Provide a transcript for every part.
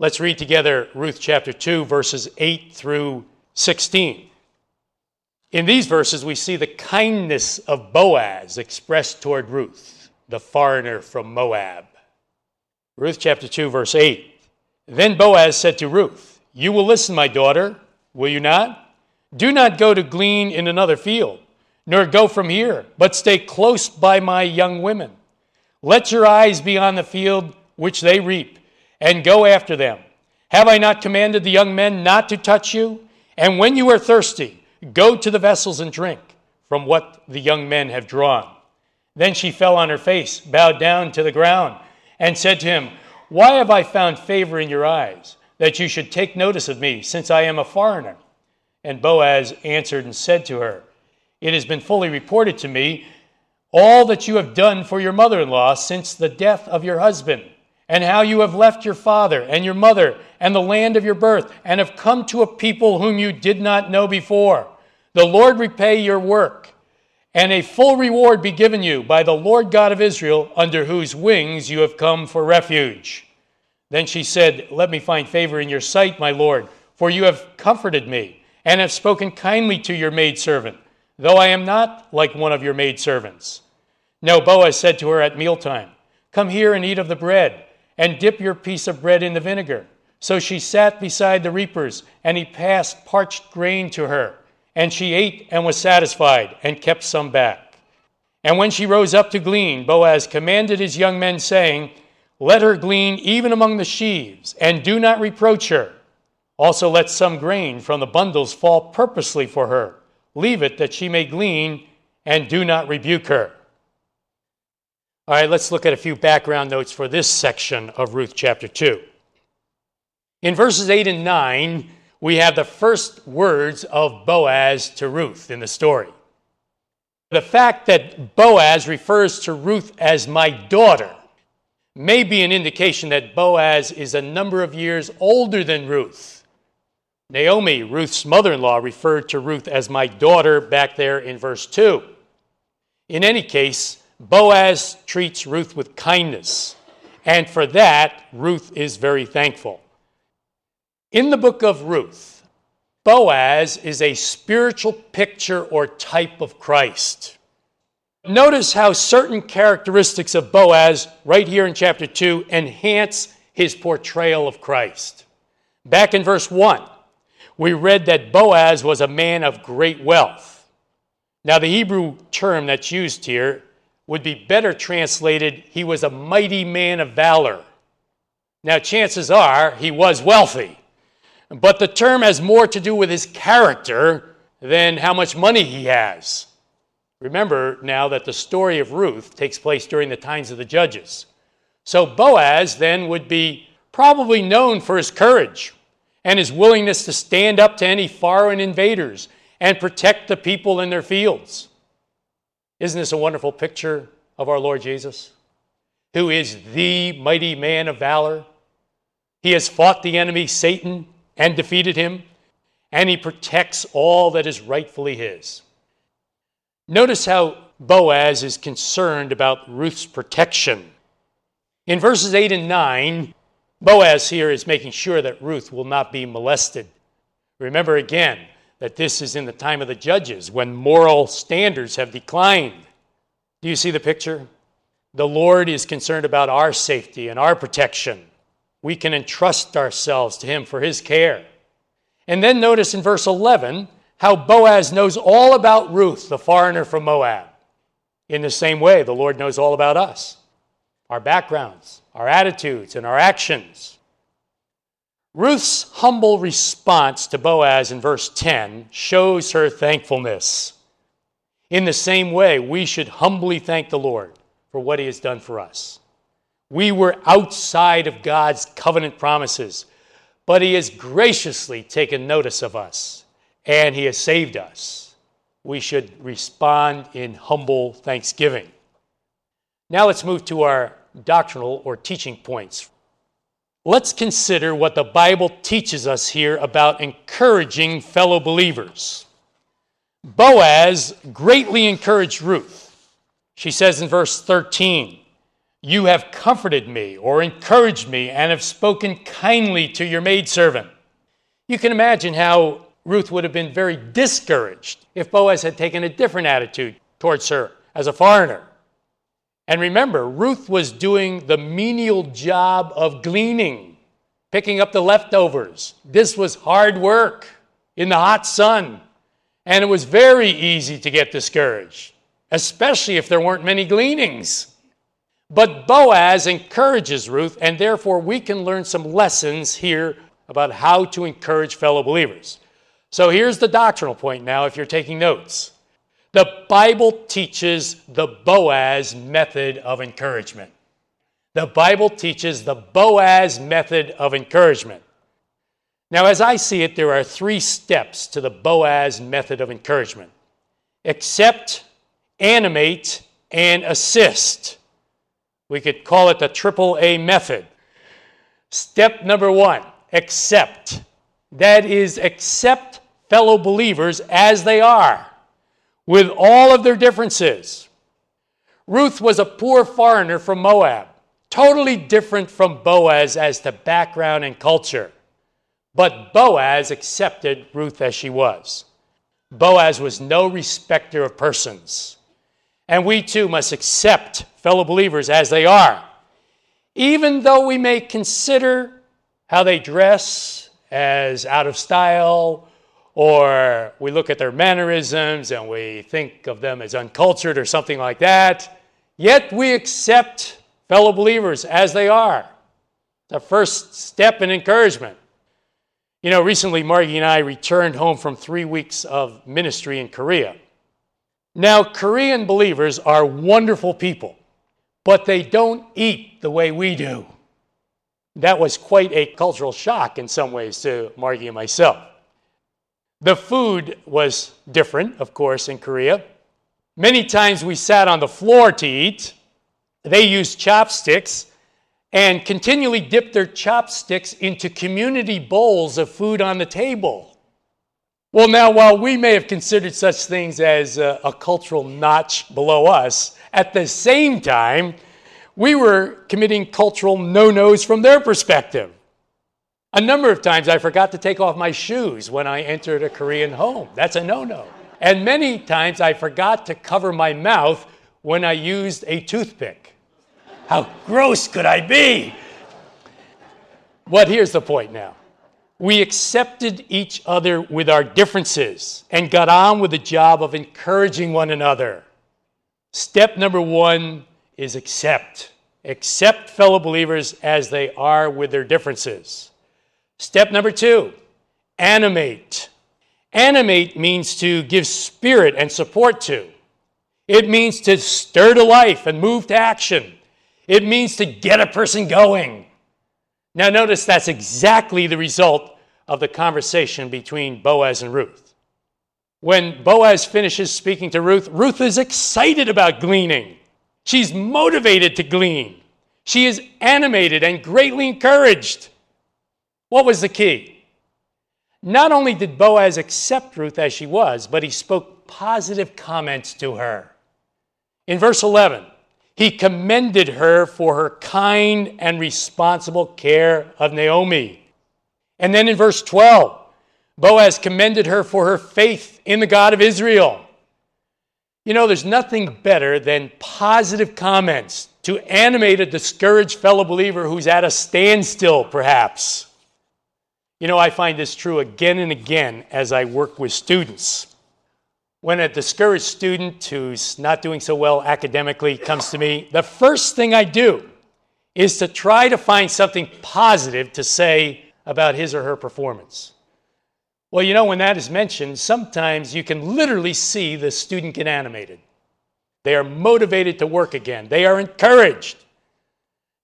Let's read together Ruth chapter 2, verses 8 through 16. In these verses, we see the kindness of Boaz expressed toward Ruth, the foreigner from Moab. Ruth chapter 2, verse 8. Then Boaz said to Ruth, You will listen, my daughter, will you not? Do not go to glean in another field, nor go from here, but stay close by my young women. Let your eyes be on the field which they reap, and go after them. Have I not commanded the young men not to touch you? And when you are thirsty, Go to the vessels and drink from what the young men have drawn. Then she fell on her face, bowed down to the ground, and said to him, Why have I found favor in your eyes, that you should take notice of me, since I am a foreigner? And Boaz answered and said to her, It has been fully reported to me all that you have done for your mother in law since the death of your husband, and how you have left your father and your mother and the land of your birth, and have come to a people whom you did not know before. The Lord repay your work, and a full reward be given you by the Lord God of Israel, under whose wings you have come for refuge. Then she said, Let me find favor in your sight, my Lord, for you have comforted me, and have spoken kindly to your maidservant, though I am not like one of your maidservants. Now Boaz said to her at mealtime, Come here and eat of the bread, and dip your piece of bread in the vinegar. So she sat beside the reapers, and he passed parched grain to her. And she ate and was satisfied, and kept some back. And when she rose up to glean, Boaz commanded his young men, saying, Let her glean even among the sheaves, and do not reproach her. Also, let some grain from the bundles fall purposely for her. Leave it that she may glean, and do not rebuke her. All right, let's look at a few background notes for this section of Ruth chapter 2. In verses 8 and 9, we have the first words of Boaz to Ruth in the story. The fact that Boaz refers to Ruth as my daughter may be an indication that Boaz is a number of years older than Ruth. Naomi, Ruth's mother in law, referred to Ruth as my daughter back there in verse 2. In any case, Boaz treats Ruth with kindness, and for that, Ruth is very thankful. In the book of Ruth, Boaz is a spiritual picture or type of Christ. Notice how certain characteristics of Boaz, right here in chapter 2, enhance his portrayal of Christ. Back in verse 1, we read that Boaz was a man of great wealth. Now, the Hebrew term that's used here would be better translated, he was a mighty man of valor. Now, chances are he was wealthy. But the term has more to do with his character than how much money he has. Remember now that the story of Ruth takes place during the times of the judges. So Boaz then would be probably known for his courage and his willingness to stand up to any foreign invaders and protect the people in their fields. Isn't this a wonderful picture of our Lord Jesus, who is the mighty man of valor? He has fought the enemy, Satan, and defeated him, and he protects all that is rightfully his. Notice how Boaz is concerned about Ruth's protection. In verses 8 and 9, Boaz here is making sure that Ruth will not be molested. Remember again that this is in the time of the judges when moral standards have declined. Do you see the picture? The Lord is concerned about our safety and our protection we can entrust ourselves to him for his care. And then notice in verse 11 how Boaz knows all about Ruth, the foreigner from Moab. In the same way, the Lord knows all about us, our backgrounds, our attitudes, and our actions. Ruth's humble response to Boaz in verse 10 shows her thankfulness. In the same way, we should humbly thank the Lord for what he has done for us. We were outside of God's covenant promises, but He has graciously taken notice of us and He has saved us. We should respond in humble thanksgiving. Now let's move to our doctrinal or teaching points. Let's consider what the Bible teaches us here about encouraging fellow believers. Boaz greatly encouraged Ruth. She says in verse 13, You have comforted me or encouraged me and have spoken kindly to your maidservant. You can imagine how Ruth would have been very discouraged if Boaz had taken a different attitude towards her as a foreigner. And remember, Ruth was doing the menial job of gleaning, picking up the leftovers. This was hard work in the hot sun, and it was very easy to get discouraged, especially if there weren't many gleanings. But Boaz encourages Ruth, and therefore we can learn some lessons here about how to encourage fellow believers. So here's the doctrinal point now, if you're taking notes. The Bible teaches the Boaz method of encouragement. The Bible teaches the Boaz method of encouragement. Now, as I see it, there are three steps to the Boaz method of encouragement accept, animate, and assist. We could call it the triple A method. Step number one accept. That is, accept fellow believers as they are, with all of their differences. Ruth was a poor foreigner from Moab, totally different from Boaz as to background and culture. But Boaz accepted Ruth as she was. Boaz was no respecter of persons. And we too must accept fellow believers as they are, even though we may consider how they dress as out of style, or we look at their mannerisms and we think of them as uncultured or something like that, yet we accept fellow believers as they are. The first step in encouragement. You know, recently Margie and I returned home from three weeks of ministry in Korea. Now, Korean believers are wonderful people, but they don't eat the way we do. That was quite a cultural shock in some ways to Margie and myself. The food was different, of course, in Korea. Many times we sat on the floor to eat. They used chopsticks and continually dipped their chopsticks into community bowls of food on the table. Well, now, while we may have considered such things as a, a cultural notch below us, at the same time, we were committing cultural no nos from their perspective. A number of times I forgot to take off my shoes when I entered a Korean home. That's a no no. And many times I forgot to cover my mouth when I used a toothpick. How gross could I be? But here's the point now we accepted each other with our differences and got on with the job of encouraging one another. Step number one is accept. Accept fellow believers as they are with their differences. Step number two animate. Animate means to give spirit and support to, it means to stir to life and move to action, it means to get a person going. Now, notice that's exactly the result of the conversation between Boaz and Ruth. When Boaz finishes speaking to Ruth, Ruth is excited about gleaning. She's motivated to glean. She is animated and greatly encouraged. What was the key? Not only did Boaz accept Ruth as she was, but he spoke positive comments to her. In verse 11, he commended her for her kind and responsible care of Naomi. And then in verse 12, Boaz commended her for her faith in the God of Israel. You know, there's nothing better than positive comments to animate a discouraged fellow believer who's at a standstill, perhaps. You know, I find this true again and again as I work with students. When a discouraged student who's not doing so well academically comes to me, the first thing I do is to try to find something positive to say about his or her performance. Well, you know, when that is mentioned, sometimes you can literally see the student get animated. They are motivated to work again, they are encouraged.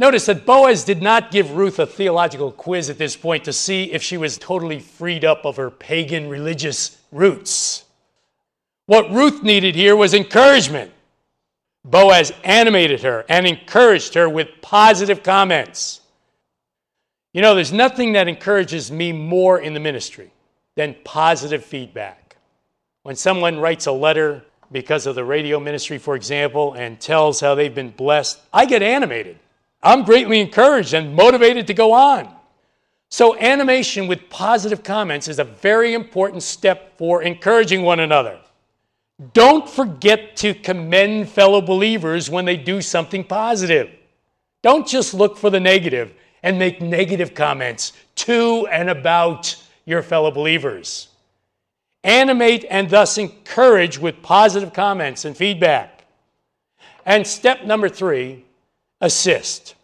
Notice that Boaz did not give Ruth a theological quiz at this point to see if she was totally freed up of her pagan religious roots. What Ruth needed here was encouragement. Boaz animated her and encouraged her with positive comments. You know, there's nothing that encourages me more in the ministry than positive feedback. When someone writes a letter because of the radio ministry, for example, and tells how they've been blessed, I get animated. I'm greatly encouraged and motivated to go on. So, animation with positive comments is a very important step for encouraging one another. Don't forget to commend fellow believers when they do something positive. Don't just look for the negative and make negative comments to and about your fellow believers. Animate and thus encourage with positive comments and feedback. And step number three assist.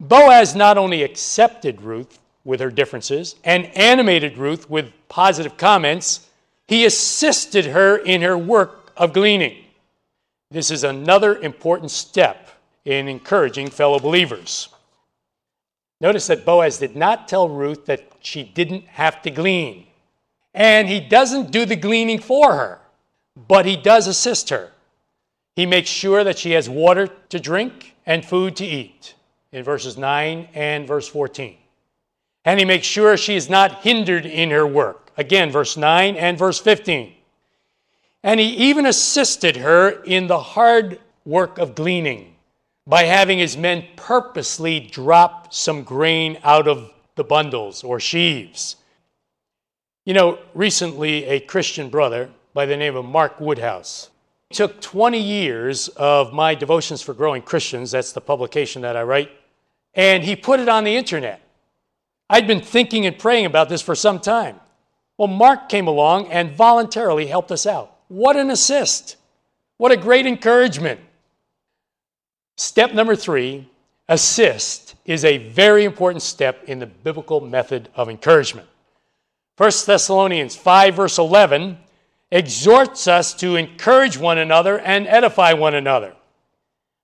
Boaz not only accepted Ruth, with her differences and animated Ruth with positive comments, he assisted her in her work of gleaning. This is another important step in encouraging fellow believers. Notice that Boaz did not tell Ruth that she didn't have to glean. And he doesn't do the gleaning for her, but he does assist her. He makes sure that she has water to drink and food to eat in verses 9 and verse 14 and he makes sure she is not hindered in her work. Again, verse 9 and verse 15. And he even assisted her in the hard work of gleaning by having his men purposely drop some grain out of the bundles or sheaves. You know, recently a Christian brother by the name of Mark Woodhouse took 20 years of my Devotions for Growing Christians, that's the publication that I write, and he put it on the internet. I'd been thinking and praying about this for some time. Well, Mark came along and voluntarily helped us out. What an assist! What a great encouragement. Step number three assist is a very important step in the biblical method of encouragement. 1 Thessalonians 5, verse 11, exhorts us to encourage one another and edify one another.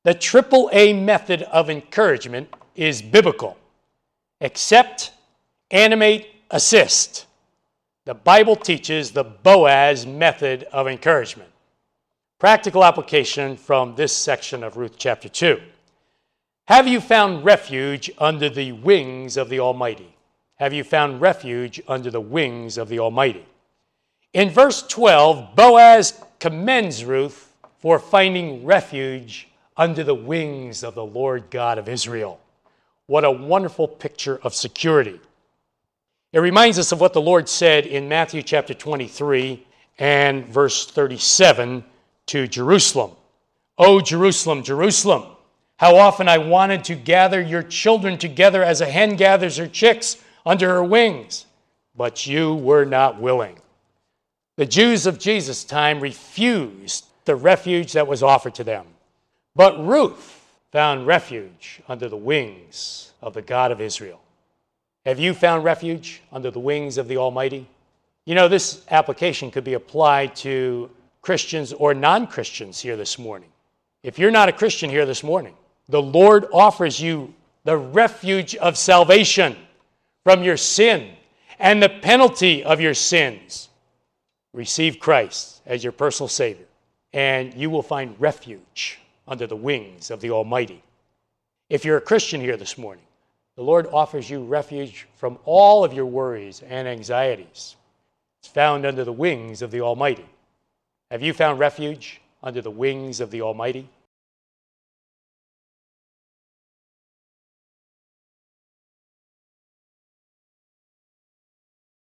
The triple A method of encouragement is biblical accept, animate, assist. The Bible teaches the Boaz method of encouragement. Practical application from this section of Ruth chapter 2. Have you found refuge under the wings of the Almighty? Have you found refuge under the wings of the Almighty? In verse 12, Boaz commends Ruth for finding refuge under the wings of the Lord God of Israel. What a wonderful picture of security. It reminds us of what the Lord said in Matthew chapter 23 and verse 37 to Jerusalem. O Jerusalem, Jerusalem, how often I wanted to gather your children together as a hen gathers her chicks under her wings, but you were not willing. The Jews of Jesus' time refused the refuge that was offered to them. But Ruth found refuge under the wings of the God of Israel. Have you found refuge under the wings of the Almighty? You know, this application could be applied to Christians or non Christians here this morning. If you're not a Christian here this morning, the Lord offers you the refuge of salvation from your sin and the penalty of your sins. Receive Christ as your personal Savior, and you will find refuge under the wings of the Almighty. If you're a Christian here this morning, the Lord offers you refuge from all of your worries and anxieties. It's found under the wings of the Almighty. Have you found refuge under the wings of the Almighty?